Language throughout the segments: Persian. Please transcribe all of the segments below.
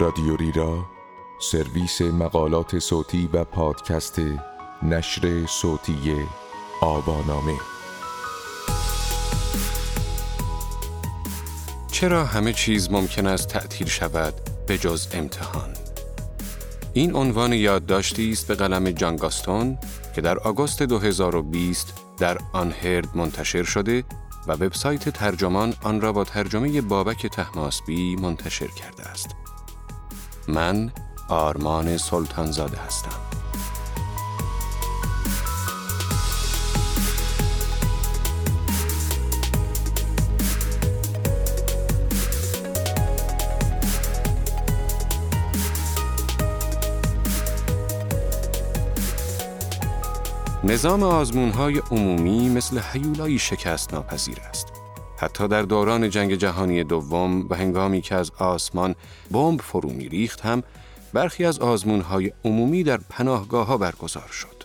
رادیوری را سرویس مقالات صوتی و پادکست نشر صوتی آوانامه چرا همه چیز ممکن است تعطیل شود به جز امتحان؟ این عنوان یادداشتی است به قلم جانگاستون که در آگوست 2020 در آنهرد منتشر شده و وبسایت ترجمان آن را با ترجمه بابک تحماسبی منتشر کرده است. من آرمان سلطانزاده هستم. نظام آزمونهای عمومی مثل حیولایی شکست ناپذیر است. حتی در دوران جنگ جهانی دوم و هنگامی که از آسمان بمب فرو ریخت هم برخی از آزمونهای عمومی در پناهگاه ها برگزار شد.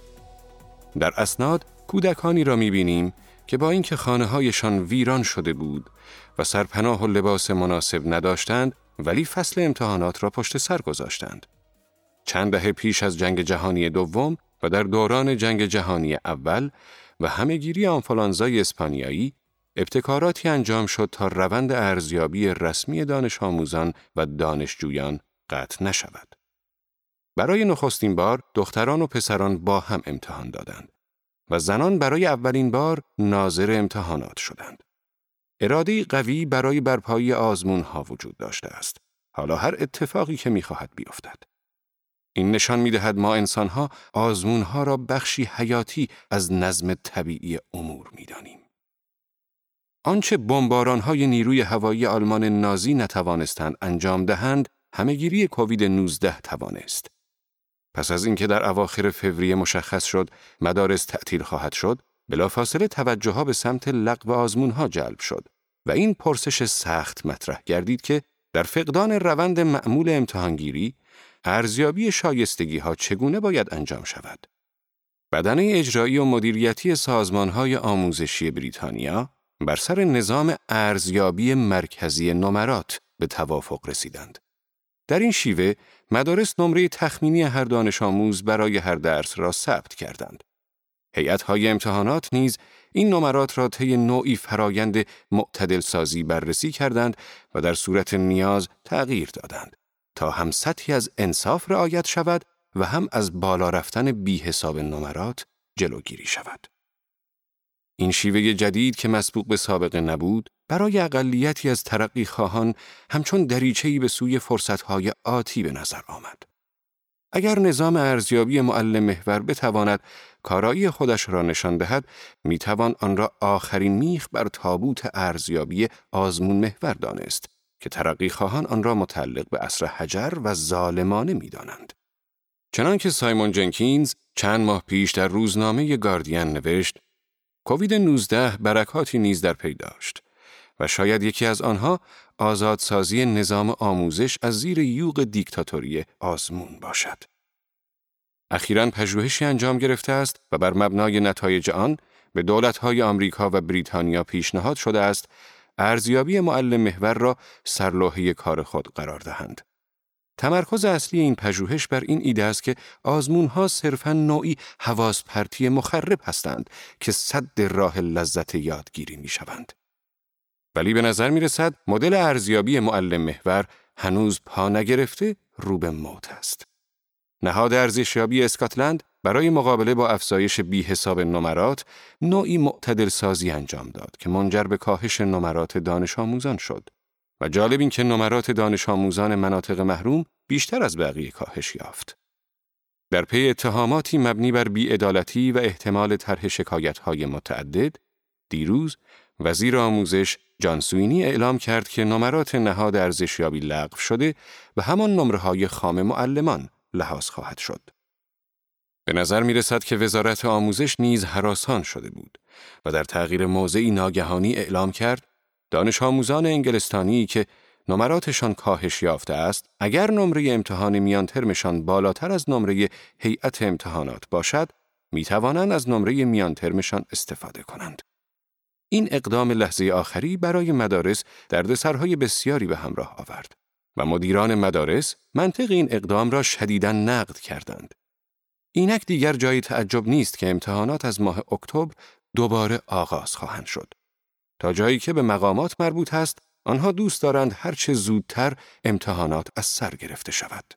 در اسناد کودکانی را بینیم که با اینکه خانه هایشان ویران شده بود و سرپناه و لباس مناسب نداشتند ولی فصل امتحانات را پشت سر گذاشتند. چند دهه پیش از جنگ جهانی دوم و در دوران جنگ جهانی اول و همهگیری آنفولانزای اسپانیایی ابتکاراتی انجام شد تا روند ارزیابی رسمی دانش آموزان و دانشجویان قطع نشود. برای نخستین بار دختران و پسران با هم امتحان دادند و زنان برای اولین بار ناظر امتحانات شدند. اراده قوی برای برپایی آزمون ها وجود داشته است. حالا هر اتفاقی که می‌خواهد بیفتد. این نشان می دهد ما انسانها آزمون ها را بخشی حیاتی از نظم طبیعی امور می دانیم. آنچه بمباران های نیروی هوایی آلمان نازی نتوانستند انجام دهند، همهگیری کووید 19 توانست. پس از اینکه در اواخر فوریه مشخص شد مدارس تعطیل خواهد شد، بلافاصله توجه ها به سمت لغو آزمون ها جلب شد و این پرسش سخت مطرح گردید که در فقدان روند معمول امتحانگیری ارزیابی شایستگی ها چگونه باید انجام شود؟ بدنه اجرایی و مدیریتی سازمان های آموزشی بریتانیا بر سر نظام ارزیابی مرکزی نمرات به توافق رسیدند. در این شیوه مدارس نمره تخمینی هر دانش آموز برای هر درس را ثبت کردند. های امتحانات نیز این نمرات را طی نوعی فرایند معتدل سازی بررسی کردند و در صورت نیاز تغییر دادند. تا هم سطحی از انصاف رعایت شود و هم از بالا رفتن بی حساب نمرات جلوگیری شود. این شیوه جدید که مسبوق به سابقه نبود، برای اقلیتی از ترقی خواهان همچون دریچه‌ای به سوی فرصتهای آتی به نظر آمد. اگر نظام ارزیابی معلم محور بتواند کارایی خودش را نشان دهد، می‌توان آن را آخرین میخ بر تابوت ارزیابی آزمون محور دانست که ترقی خواهان آن را متعلق به اصر حجر و ظالمانه می دانند. چنانکه سایمون جنکینز چند ماه پیش در روزنامه گاردین نوشت کووید 19 برکاتی نیز در پی داشت و شاید یکی از آنها آزادسازی نظام آموزش از زیر یوغ دیکتاتوری آزمون باشد. اخیرا پژوهشی انجام گرفته است و بر مبنای نتایج آن به دولت‌های آمریکا و بریتانیا پیشنهاد شده است ارزیابی معلم محور را سرلوحه کار خود قرار دهند. تمرکز اصلی این پژوهش بر این ایده است که آزمون ها صرفا نوعی حواس پرتی مخرب هستند که صد راه لذت یادگیری می شوند. ولی به نظر می رسد مدل ارزیابی معلم محور هنوز پا نگرفته رو به موت است. نهاد ارزشیابی اسکاتلند برای مقابله با افزایش بی حساب نمرات نوعی معتدل سازی انجام داد که منجر به کاهش نمرات دانش آموزان شد جالب این که نمرات دانش آموزان مناطق محروم بیشتر از بقیه کاهش یافت. در پی اتهاماتی مبنی بر بیعدالتی و احتمال طرح شکایت‌های متعدد، دیروز وزیر آموزش جانسوینی اعلام کرد که نمرات نهاد ارزشیابی لغو شده و همان نمره های خام معلمان لحاظ خواهد شد. به نظر می رسد که وزارت آموزش نیز حراسان شده بود و در تغییر موضعی ناگهانی اعلام کرد دانش آموزان انگلستانی که نمراتشان کاهش یافته است اگر نمره امتحان میان ترمشان بالاتر از نمره هیئت امتحانات باشد می توانند از نمره میان ترمشان استفاده کنند. این اقدام لحظه آخری برای مدارس دردسرهای بسیاری به همراه آورد. و مدیران مدارس منطق این اقدام را شدیداً نقد کردند. اینک دیگر جای تعجب نیست که امتحانات از ماه اکتبر دوباره آغاز خواهند شد. تا جایی که به مقامات مربوط است، آنها دوست دارند هرچه زودتر امتحانات از سر گرفته شود.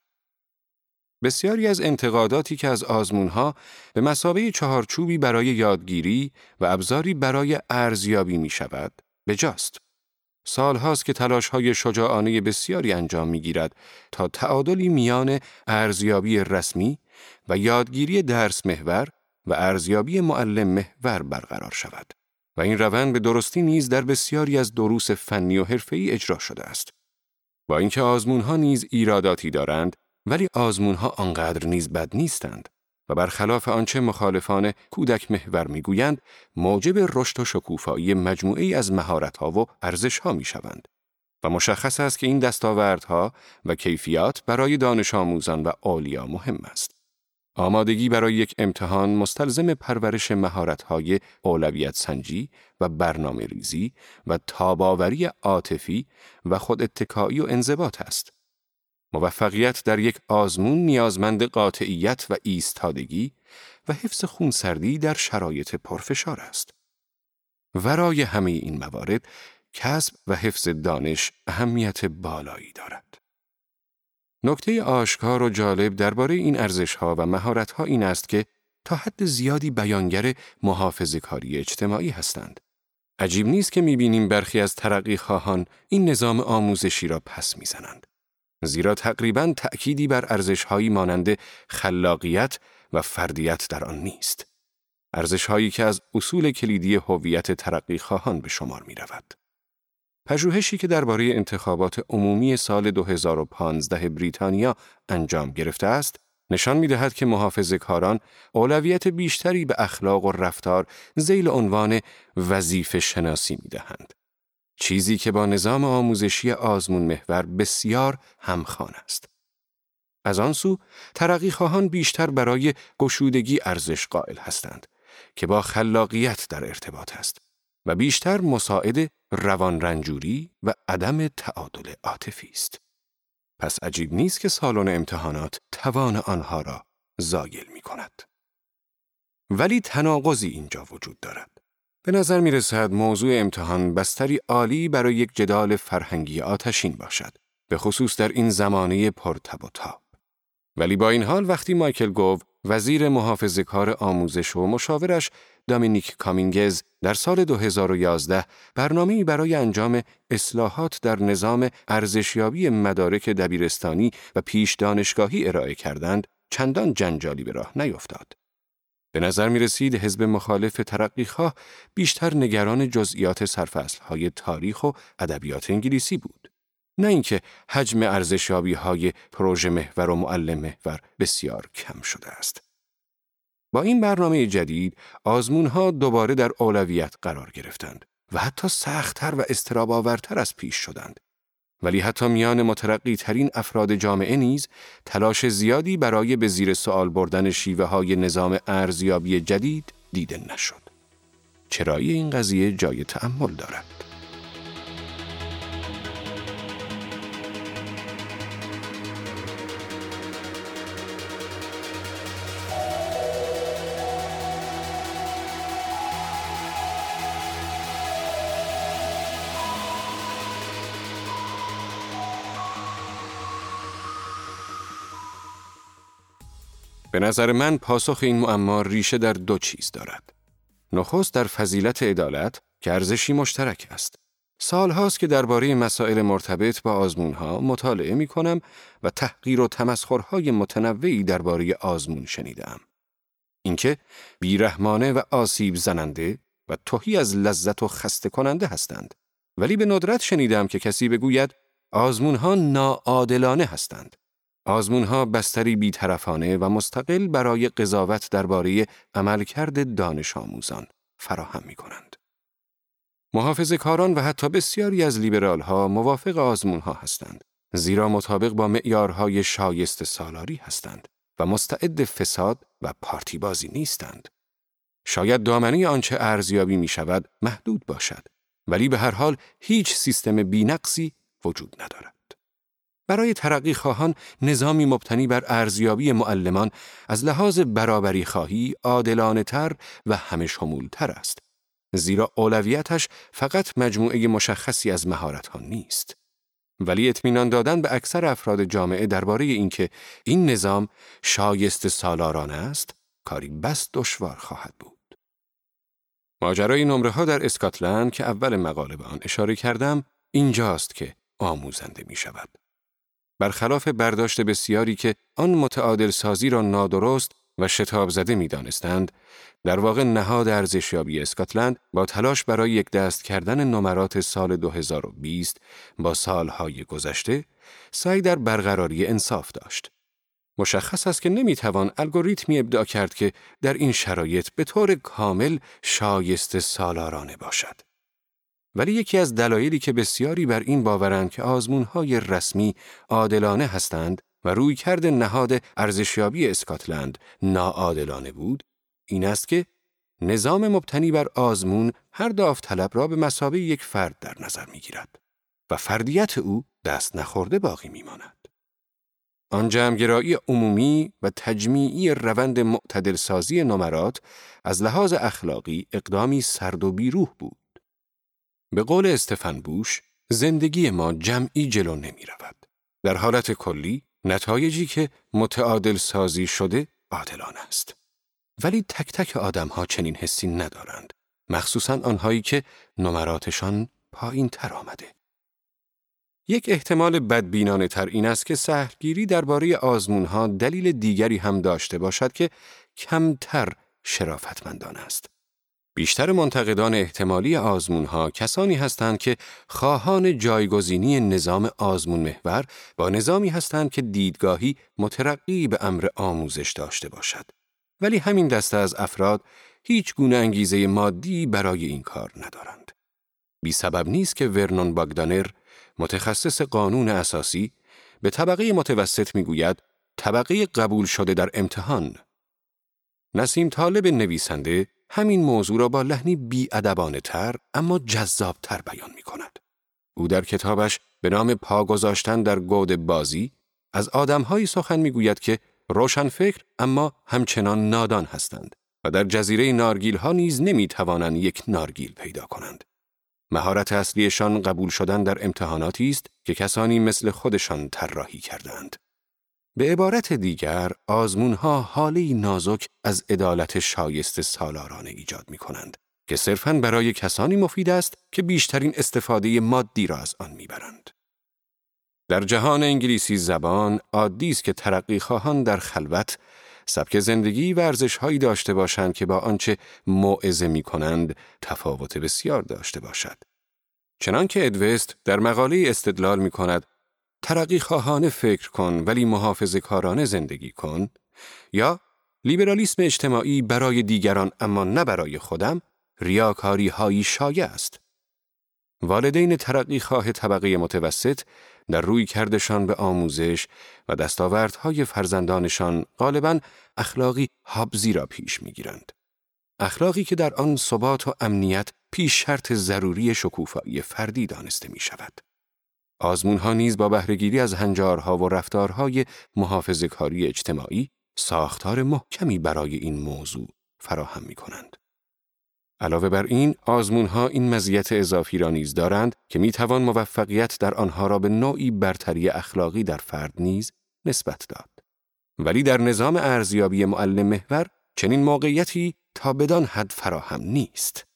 بسیاری از انتقاداتی که از آزمونها به مسابه چهارچوبی برای یادگیری و ابزاری برای ارزیابی می شود، به جاست. سالهاست که تلاش های شجاعانه بسیاری انجام می گیرد تا تعادلی میان ارزیابی رسمی و یادگیری درس محور و ارزیابی معلم محور برقرار شود. و این روند به درستی نیز در بسیاری از دروس فنی و حرفه‌ای اجرا شده است. با اینکه آزمونها نیز ایراداتی دارند، ولی آزمونها آنقدر نیز بد نیستند و برخلاف آنچه مخالفان کودک محور می‌گویند، موجب رشد و شکوفایی مجموعی از مهارت‌ها و ارزش‌ها می‌شوند. و مشخص است که این دستاوردها و کیفیات برای دانش آموزان و اولیا مهم است. آمادگی برای یک امتحان مستلزم پرورش مهارت‌های اولویت سنجی و برنامه ریزی و تاباوری عاطفی و خود اتکایی و انضباط است. موفقیت در یک آزمون نیازمند قاطعیت و ایستادگی و حفظ خونسردی در شرایط پرفشار است. ورای همه این موارد، کسب و حفظ دانش اهمیت بالایی دارد. نکته آشکار و جالب درباره این ارزشها و مهارتها این است که تا حد زیادی بیانگر محافظ کاری اجتماعی هستند. عجیب نیست که می‌بینیم برخی از ترقی خواهان این نظام آموزشی را پس می‌زنند. زیرا تقریبا تأکیدی بر ارزشهایی مانند خلاقیت و فردیت در آن نیست. ارزشهایی که از اصول کلیدی هویت ترقی خواهان به شمار می رود. پژوهشی که درباره انتخابات عمومی سال 2015 بریتانیا انجام گرفته است، نشان می دهد که محافظ کاران اولویت بیشتری به اخلاق و رفتار زیل عنوان وظیفه شناسی می دهند. چیزی که با نظام آموزشی آزمون محور بسیار همخوان است. از آن سو ترقی خواهان بیشتر برای گشودگی ارزش قائل هستند که با خلاقیت در ارتباط است و بیشتر مساعد روان رنجوری و عدم تعادل عاطفی است. پس عجیب نیست که سالن امتحانات توان آنها را زایل می کند. ولی تناقضی اینجا وجود دارد. به نظر می رسد موضوع امتحان بستری عالی برای یک جدال فرهنگی آتشین باشد. به خصوص در این زمانه پرتب و تاب. ولی با این حال وقتی مایکل گوو وزیر محافظ کار آموزش و مشاورش دامینیک کامینگز در سال 2011 برنامه‌ای برای انجام اصلاحات در نظام ارزشیابی مدارک دبیرستانی و پیش دانشگاهی ارائه کردند، چندان جنجالی به راه نیفتاد. به نظر می رسید حزب مخالف ترقیخواه بیشتر نگران جزئیات سرفصلهای تاریخ و ادبیات انگلیسی بود. نه اینکه حجم ارزشیابی های پروژه محور و معلم محور بسیار کم شده است. با این برنامه جدید آزمون ها دوباره در اولویت قرار گرفتند و حتی سختتر و استراباورتر از پیش شدند. ولی حتی میان مترقی ترین افراد جامعه نیز تلاش زیادی برای به زیر سوال بردن شیوه های نظام ارزیابی جدید دیده نشد. چرایی این قضیه جای تأمل دارد. به نظر من پاسخ این معما ریشه در دو چیز دارد. نخست در فضیلت عدالت که ارزشی مشترک است. سال هاست که درباره مسائل مرتبط با آزمون ها مطالعه می کنم و تحقیر و تمسخرهای متنوعی درباره آزمون شنیدم. اینکه بیرحمانه و آسیب زننده و توهی از لذت و خسته کننده هستند. ولی به ندرت شنیدم که کسی بگوید آزمون ها ناعادلانه هستند. آزمون ها بستری بیطرفانه و مستقل برای قضاوت درباره عملکرد دانش آموزان فراهم می کنند. محافظ کاران و حتی بسیاری از لیبرال ها موافق آزمون ها هستند. زیرا مطابق با معیارهای شایست سالاری هستند و مستعد فساد و پارتی بازی نیستند. شاید دامنه آنچه ارزیابی می شود محدود باشد ولی به هر حال هیچ سیستم بینقصی وجود ندارد. برای ترقی خواهان نظامی مبتنی بر ارزیابی معلمان از لحاظ برابری خواهی عادلانه تر و شمول تر است. زیرا اولویتش فقط مجموعه مشخصی از مهارتها نیست. ولی اطمینان دادن به اکثر افراد جامعه درباره اینکه این نظام شایست سالارانه است، کاری بس دشوار خواهد بود. ماجرای نمره ها در اسکاتلند که اول مقاله به آن اشاره کردم، اینجاست که آموزنده می شود. برخلاف برداشت بسیاری که آن متعادل سازی را نادرست و شتاب زده می دانستند، در واقع نهاد ارزشیابی اسکاتلند با تلاش برای یک دست کردن نمرات سال 2020 با سالهای گذشته سعی در برقراری انصاف داشت. مشخص است که نمی‌توان الگوریتمی ابداع کرد که در این شرایط به طور کامل شایسته سالارانه باشد. ولی یکی از دلایلی که بسیاری بر این باورند که آزمونهای رسمی عادلانه هستند و روی کرد نهاد ارزشیابی اسکاتلند ناعادلانه بود، این است که نظام مبتنی بر آزمون هر داوطلب را به مسابه یک فرد در نظر می گیرد و فردیت او دست نخورده باقی می ماند. آن جمعگرایی عمومی و تجمیعی روند معتدل سازی نمرات از لحاظ اخلاقی اقدامی سرد و بیروح بود. به قول استفن بوش، زندگی ما جمعی جلو نمی رود. در حالت کلی، نتایجی که متعادل سازی شده عادلان است. ولی تک تک آدم ها چنین حسی ندارند. مخصوصا آنهایی که نمراتشان پایین تر آمده. یک احتمال بدبینانه تر این است که سهرگیری درباره آزمون ها دلیل دیگری هم داشته باشد که کمتر شرافتمندان است. بیشتر منتقدان احتمالی آزمون ها کسانی هستند که خواهان جایگزینی نظام آزمون محور با نظامی هستند که دیدگاهی مترقی به امر آموزش داشته باشد. ولی همین دسته از افراد هیچ گونه انگیزه مادی برای این کار ندارند. بی سبب نیست که ورنون باگدانر متخصص قانون اساسی به طبقه متوسط می‌گوید طبقه قبول شده در امتحان. نسیم طالب نویسنده همین موضوع را با لحنی بیادبانه تر اما جذاب تر بیان می کند. او در کتابش به نام پا گذاشتن در گود بازی از آدمهایی سخن می‌گوید که روشن فکر اما همچنان نادان هستند و در جزیره نارگیل ها نیز نمی توانند یک نارگیل پیدا کنند. مهارت اصلیشان قبول شدن در امتحاناتی است که کسانی مثل خودشان طراحی کردند. به عبارت دیگر، آزمونها حالی نازک از عدالت شایست سالارانه ایجاد می کنند که صرفاً برای کسانی مفید است که بیشترین استفاده مادی را از آن می‌برند. در جهان انگلیسی زبان عادی است که ترقی خواهان در خلوت سبک زندگی و هایی داشته باشند که با آنچه موعظه می کنند تفاوت بسیار داشته باشد. چنانکه ادوست در مقاله استدلال می کند ترقی خواهانه فکر کن ولی محافظ کارانه زندگی کن یا لیبرالیسم اجتماعی برای دیگران اما نه برای خودم ریاکاری هایی شایع است. والدین ترقی خواه طبقه متوسط در روی کردشان به آموزش و دستاوردهای فرزندانشان غالبا اخلاقی حابزی را پیش می‌گیرند. اخلاقی که در آن ثبات و امنیت پیش شرط ضروری شکوفایی فردی دانسته می شود. آزمون ها نیز با بهرهگیری از هنجارها و رفتارهای محافظه‌کاری اجتماعی ساختار محکمی برای این موضوع فراهم می کنند. علاوه بر این، آزمون ها این مزیت اضافی را نیز دارند که می توان موفقیت در آنها را به نوعی برتری اخلاقی در فرد نیز نسبت داد. ولی در نظام ارزیابی معلم محور چنین موقعیتی تا بدان حد فراهم نیست.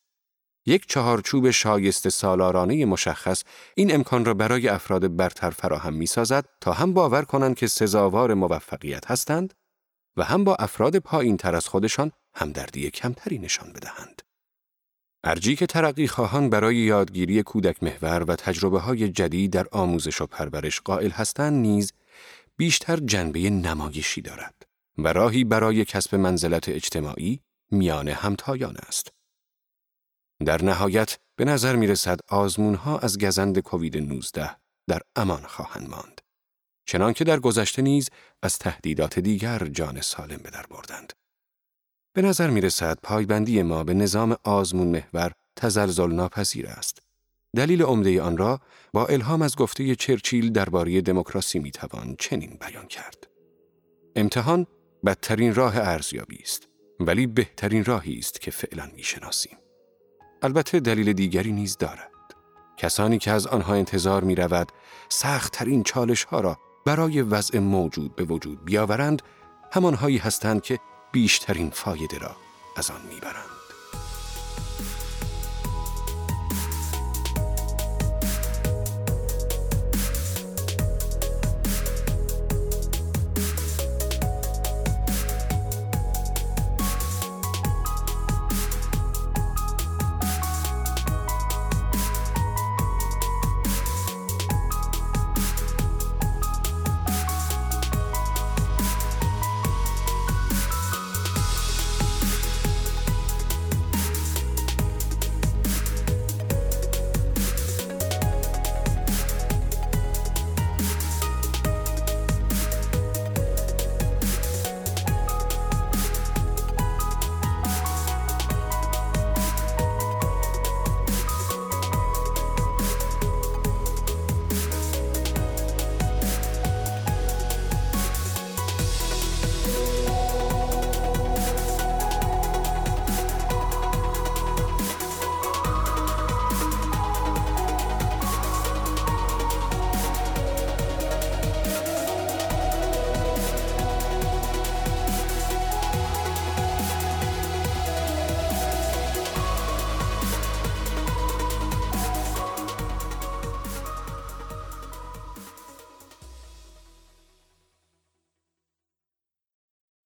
یک چهارچوب شایسته سالارانه مشخص این امکان را برای افراد برتر فراهم می سازد تا هم باور کنند که سزاوار موفقیت هستند و هم با افراد پایین تر از خودشان همدردی کمتری نشان بدهند. ارجی که ترقی خواهان برای یادگیری کودک محور و تجربه های جدید در آموزش و پرورش قائل هستند نیز بیشتر جنبه نمایشی دارد و راهی برای کسب منزلت اجتماعی میان همتایان است. در نهایت به نظر می رسد آزمون ها از گزند کووید 19 در امان خواهند ماند. چنانکه در گذشته نیز از تهدیدات دیگر جان سالم به در بردند. به نظر می رسد پایبندی ما به نظام آزمون محور تزلزل ناپذیر است. دلیل عمده آن را با الهام از گفته چرچیل درباره دموکراسی می‌توان چنین بیان کرد. امتحان بدترین راه ارزیابی است ولی بهترین راهی است که فعلا می‌شناسیم. البته دلیل دیگری نیز دارد. کسانی که از آنها انتظار می رود سختترین چالش ها را برای وضع موجود به وجود بیاورند همانهایی هستند که بیشترین فایده را از آن می‌برند.